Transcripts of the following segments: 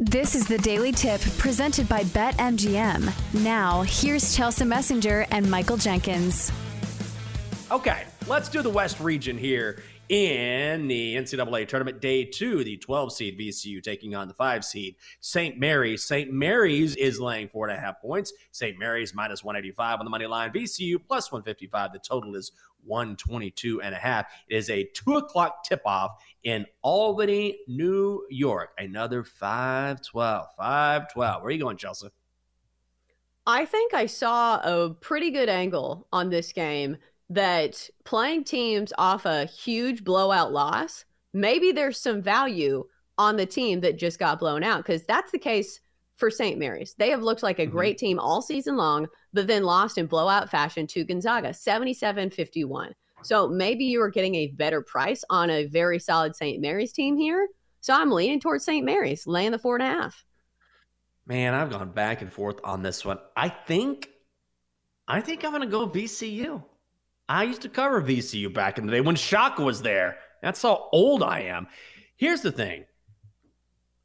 This is the Daily Tip presented by BetMGM. Now, here's Chelsea Messenger and Michael Jenkins. Okay, let's do the West region here in the NCAA tournament day two. The 12 seed VCU taking on the five seed St. Mary's. St. Mary's is laying four and a half points. St. Mary's minus 185 on the money line. VCU plus 155. The total is 122 and a half. It is a two o'clock tip off in Albany, New York. Another 512. 512. Where are you going, Chelsea? I think I saw a pretty good angle on this game that playing teams off a huge blowout loss, maybe there's some value on the team that just got blown out because that's the case for St. Mary's. They have looked like a mm-hmm. great team all season long, but then lost in blowout fashion to Gonzaga 77 51. So maybe you are getting a better price on a very solid St. Mary's team here. So I'm leaning towards St. Mary's, laying the four and a half. Man, I've gone back and forth on this one. I think, I think I'm going to go VCU. I used to cover VCU back in the day when Shaka was there. That's how old I am. Here's the thing.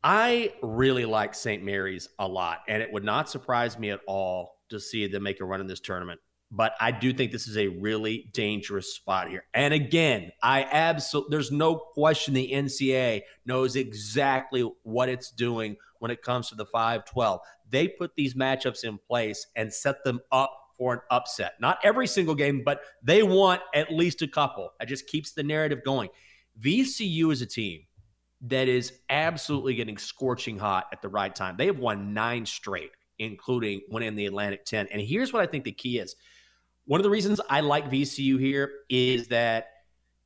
I really like St. Mary's a lot, and it would not surprise me at all to see them make a run in this tournament. But I do think this is a really dangerous spot here. And again, I absolutely, there's no question the NCAA knows exactly what it's doing when it comes to the 5 12. They put these matchups in place and set them up for an upset. Not every single game, but they want at least a couple. That just keeps the narrative going. VCU is a team that is absolutely getting scorching hot at the right time. They have won nine straight, including winning the Atlantic 10. And here's what I think the key is. One of the reasons I like VCU here is that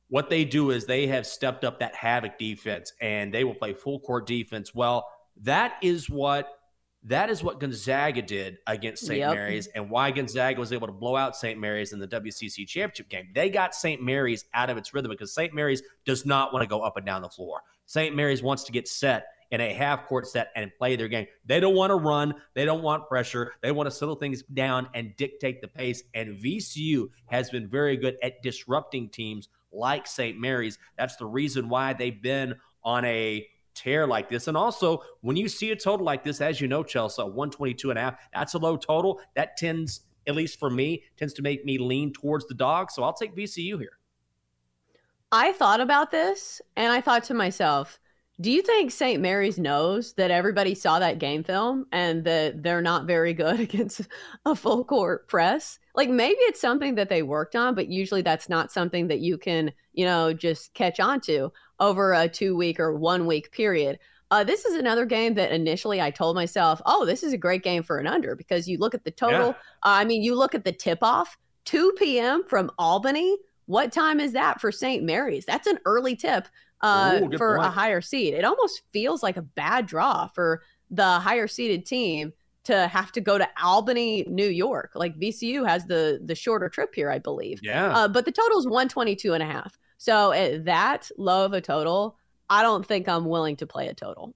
what they do is they have stepped up that havoc defense and they will play full court defense. Well, that is what that is what Gonzaga did against St. Yep. Mary's and why Gonzaga was able to blow out St. Mary's in the WCC championship game. They got St. Mary's out of its rhythm because St. Mary's does not want to go up and down the floor. St. Mary's wants to get set in a half court set and play their game. They don't want to run. They don't want pressure. They want to settle things down and dictate the pace. And VCU has been very good at disrupting teams like St. Mary's. That's the reason why they've been on a tear like this. And also, when you see a total like this, as you know, Chelsea, 122 and a half, that's a low total. That tends, at least for me, tends to make me lean towards the dog. So I'll take VCU here. I thought about this and I thought to myself, do you think St. Mary's knows that everybody saw that game film and that they're not very good against a full court press? Like maybe it's something that they worked on, but usually that's not something that you can, you know, just catch on to over a two week or one week period. Uh, this is another game that initially I told myself, oh, this is a great game for an under because you look at the total. Yeah. Uh, I mean, you look at the tip off, 2 p.m. from Albany. What time is that for St. Mary's? That's an early tip uh, Ooh, for point. a higher seed. It almost feels like a bad draw for the higher seeded team to have to go to Albany, New York. Like VCU has the the shorter trip here, I believe. Yeah. Uh, but the total is 122 and a half. So at that low of a total, I don't think I'm willing to play a total.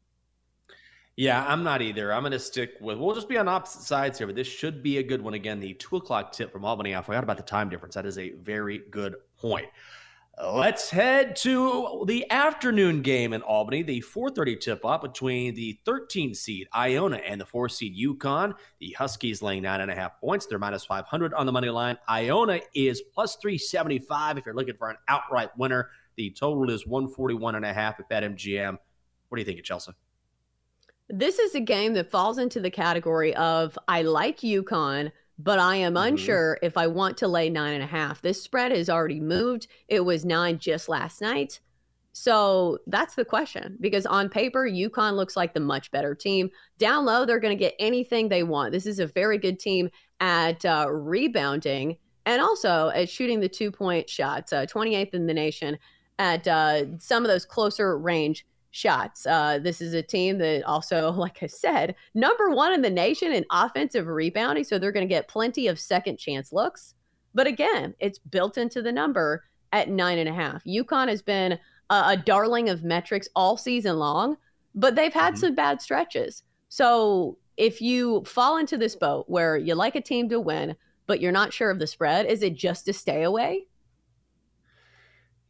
Yeah, I'm not either. I'm going to stick with, we'll just be on opposite sides here, but this should be a good one. Again, the two o'clock tip from Albany. I forgot about the time difference. That is a very good point. Oh. Let's head to the afternoon game in Albany, the 4:30 tip-off between the 13 seed Iona and the 4 seed UConn. The Huskies laying nine and a half points. They're minus 500 on the money line. Iona is plus 375 if you're looking for an outright winner. The total is 141 and a half at BetMGM. What do you think of Chelsea? This is a game that falls into the category of I like UConn, but I am mm-hmm. unsure if I want to lay nine and a half. This spread has already moved. It was nine just last night. So that's the question because on paper, UConn looks like the much better team. Down low, they're going to get anything they want. This is a very good team at uh, rebounding and also at shooting the two point shots, uh, 28th in the nation at uh, some of those closer range shots. Uh, this is a team that also, like I said, number one in the nation in offensive rebounding. So they're going to get plenty of second chance looks. But again, it's built into the number at nine and a half. UConn has been a, a darling of metrics all season long, but they've had mm-hmm. some bad stretches. So if you fall into this boat where you like a team to win, but you're not sure of the spread, is it just to stay away?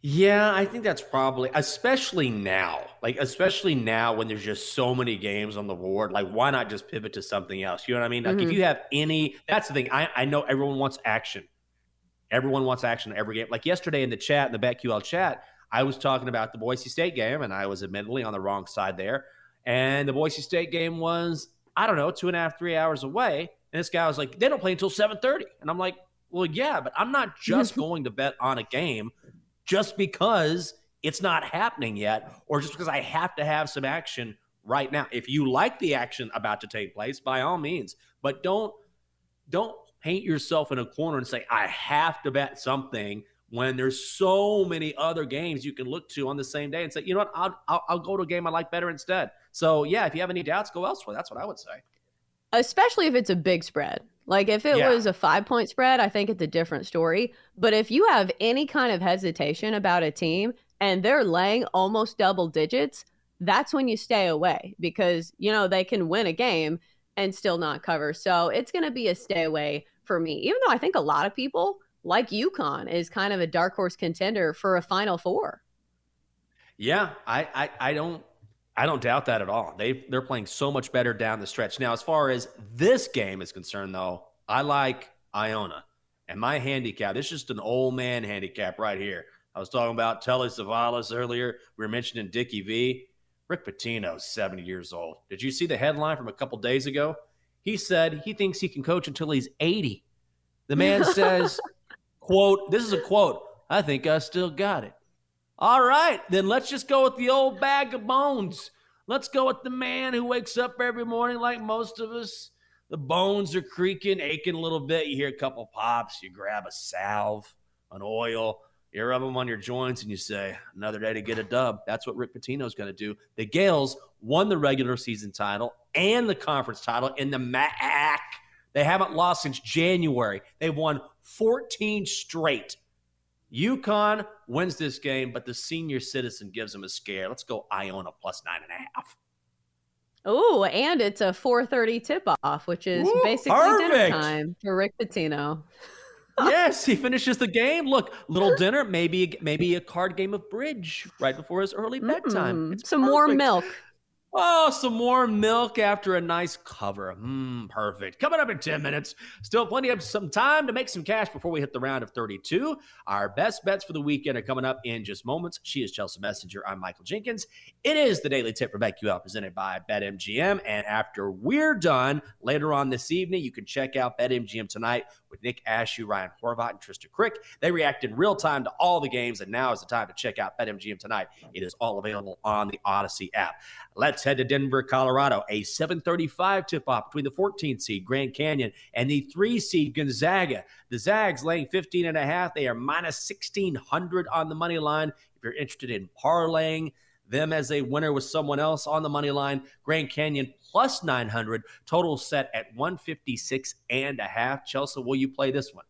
Yeah, I think that's probably, especially now, like, especially now when there's just so many games on the board. Like, why not just pivot to something else? You know what I mean? Like, mm-hmm. if you have any, that's the thing. I, I know everyone wants action. Everyone wants action in every game. Like yesterday in the chat, in the BetQL chat, I was talking about the Boise State game, and I was admittedly on the wrong side there. And the Boise State game was, I don't know, two and a half, three hours away. And this guy was like, they don't play until 7:30. And I'm like, well, yeah, but I'm not just going to bet on a game just because it's not happening yet, or just because I have to have some action right now. If you like the action about to take place, by all means, but don't don't paint yourself in a corner and say, I have to bet something when there's so many other games you can look to on the same day and say, you know what, I'll, I'll, I'll go to a game I like better instead. So, yeah, if you have any doubts, go elsewhere. That's what I would say. Especially if it's a big spread. Like if it yeah. was a five point spread, I think it's a different story. But if you have any kind of hesitation about a team and they're laying almost double digits, that's when you stay away because, you know, they can win a game and still not cover. So it's going to be a stay away for me, even though I think a lot of people like UConn is kind of a dark horse contender for a Final Four. Yeah, I, I, I don't I don't doubt that at all. They they're playing so much better down the stretch. Now, as far as this game is concerned, though, I like Iona. And my handicap, this is just an old man handicap right here. I was talking about Telly Savalas earlier. We were mentioning Dickie V. Rick Pitino's 70 years old. Did you see the headline from a couple days ago? He said he thinks he can coach until he's 80. The man says, quote, this is a quote, I think I still got it. All right, then let's just go with the old bag of bones. Let's go with the man who wakes up every morning like most of us. The bones are creaking, aching a little bit. You hear a couple pops, you grab a salve, an oil, you rub them on your joints, and you say, another day to get a dub. That's what Rick Pitino's going to do. The Gaels won the regular season title and the conference title in the MAAC. They haven't lost since January. They've won 14 straight. UConn wins this game, but the senior citizen gives them a scare. Let's go Iona plus nine and a half. Oh, and it's a 4:30 tip off, which is Ooh, basically perfect. dinner time for Rick Pitino. yes, he finishes the game. Look, little dinner, maybe maybe a card game of bridge right before his early bedtime. Mm, some perfect. more milk. Oh, some more milk after a nice cover. Mmm, perfect. Coming up in 10 minutes. Still plenty of some time to make some cash before we hit the round of 32. Our best bets for the weekend are coming up in just moments. She is Chelsea Messenger. I'm Michael Jenkins. It is the Daily Tip for BetQL presented by BetMGM. And after we're done later on this evening, you can check out BetMGM tonight with Nick Ashew, Ryan Horvat, and Trista Crick. They react in real time to all the games, and now is the time to check out BetMGM tonight. It is all available on the Audacy app. Let's head to Denver, Colorado. A 735 tip off between the 14th seed Grand Canyon and the 3 seed Gonzaga. The Zags laying 15 and a half. They are minus 1600 on the money line. If you're interested in parlaying them as a winner with someone else on the money line, Grand Canyon plus 900, total set at 156 and a half. Chelsea, will you play this one?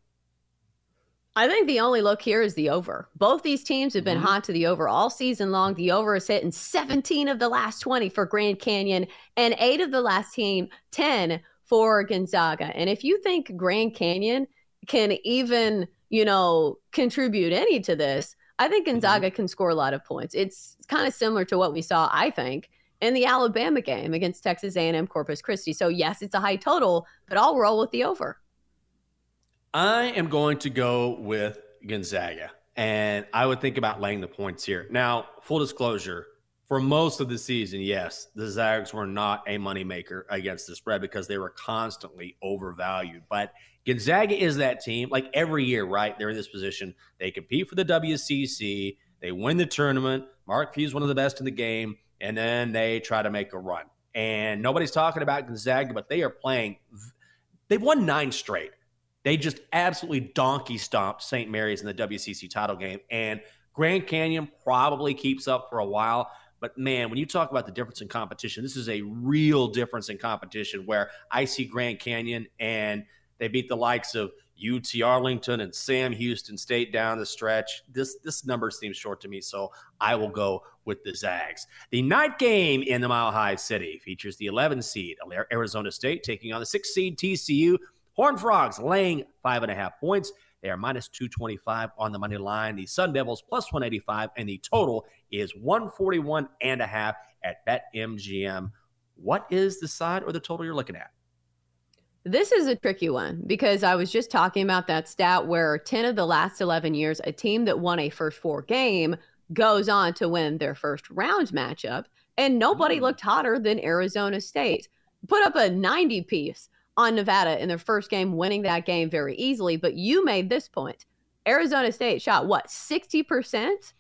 I think the only look here is the over. Both these teams have been mm-hmm. hot to the over all season long. The over is hit in 17 of the last 20 for Grand Canyon and eight of the last team 10 for Gonzaga. And if you think Grand Canyon can even, you know, contribute any to this, I think mm-hmm. Gonzaga mm-hmm. can score a lot of points. It's kind of similar to what we saw, I think, in the Alabama game against Texas A&M Corpus Christi. So yes, it's a high total, but I'll roll with the over. I am going to go with Gonzaga, and I would think about laying the points here. Now, full disclosure, for most of the season, yes, the Zags were not a moneymaker against the spread because they were constantly overvalued. But Gonzaga is that team, like every year, right? They're in this position. They compete for the WCC. They win the tournament. Mark Few's one of the best in the game, and then they try to make a run. And nobody's talking about Gonzaga, but they are playing. They've won nine straight. They just absolutely donkey stomped St. Mary's in the WCC title game. And Grand Canyon probably keeps up for a while. But man, when you talk about the difference in competition, this is a real difference in competition where I see Grand Canyon and they beat the likes of UT Arlington and Sam Houston State down the stretch. This this number seems short to me, so I will go with the Zags. The night game in the Mile High City features the 11 seed Arizona State taking on the 6 seed TCU. Horn Frogs laying five and a half points. They are minus 225 on the money line. The Sun Devils plus 185, and the total is 141 and a half at BetMGM. What is the side or the total you're looking at? This is a tricky one because I was just talking about that stat where 10 of the last 11 years, a team that won a first four game goes on to win their first round matchup. And nobody mm. looked hotter than Arizona State. Put up a 90 piece on Nevada in their first game, winning that game very easily. But you made this point. Arizona State shot what, 60%?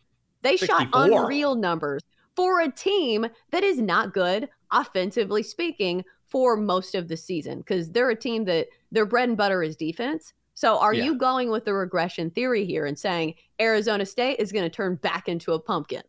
They 64. shot unreal numbers for a team that is not good, offensively speaking, for most of the season because they're a team that their bread and butter is defense. So are yeah. you going with the regression theory here and saying Arizona State is going to turn back into a pumpkin?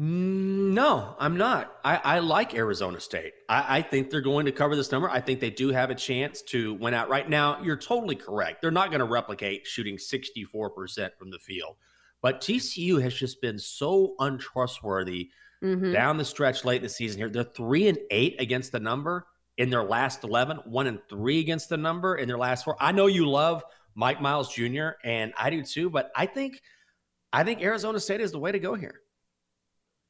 No, I'm not. I, I like Arizona State. I, I, think they're going to cover this number. I think they do have a chance to win out. Right now, you're totally correct. They're not going to replicate shooting 64% from the field. But TCU has just been so untrustworthy mm-hmm. down the stretch late in the season here. They're three and eight against the number in their last 11, one and three against the number in their last four. I know you love Mike Miles Jr., and I do too, but I think I think Arizona State is the way to go here.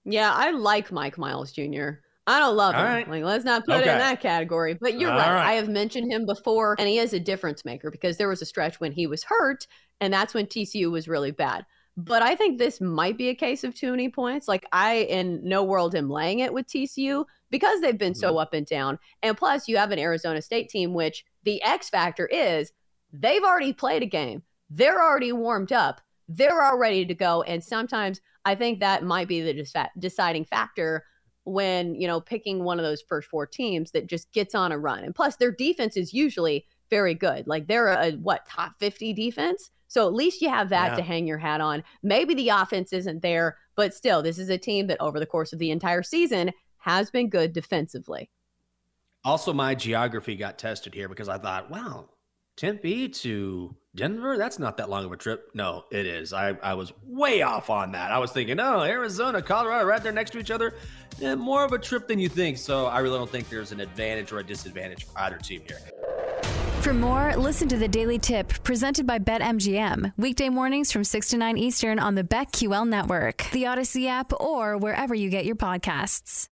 Yeah, I like Mike Miles Jr. I don't love All him. Right. Like, let's not put okay. it in that category. But you're right. right. I have mentioned him before, and he is a difference maker because there was a stretch when he was hurt, and that's when TCU was really bad. But I think this might be a case of too many points. Like I, in no world, am laying it with TCU because they've been mm-hmm. so up and down. And plus, you have an Arizona State team, which the X factor is they've already played a game. They're already warmed up. They're all ready to go. And sometimes I think that might be the deciding factor when, you know, picking one of those first four teams that just gets on a run. And plus, their defense is usually very good. Like they're a, what, top 50 defense? So at least you have that yeah. to hang your hat on. Maybe the offense isn't there, but still, this is a team that over the course of the entire season has been good defensively. Also, my geography got tested here because I thought, wow, Tempe to Denver, that's not that long of a trip. No, it is. I, I was way off on that. I was thinking, oh, Arizona, Colorado, right there next to each other. Yeah, more of a trip than you think. So I really don't think there's an advantage or a disadvantage for either team here. For more, listen to the Daily Tip presented by BetMGM. Weekday mornings from 6 to 9 Eastern on the BetQL network, the Audacy app, or wherever you get your podcasts.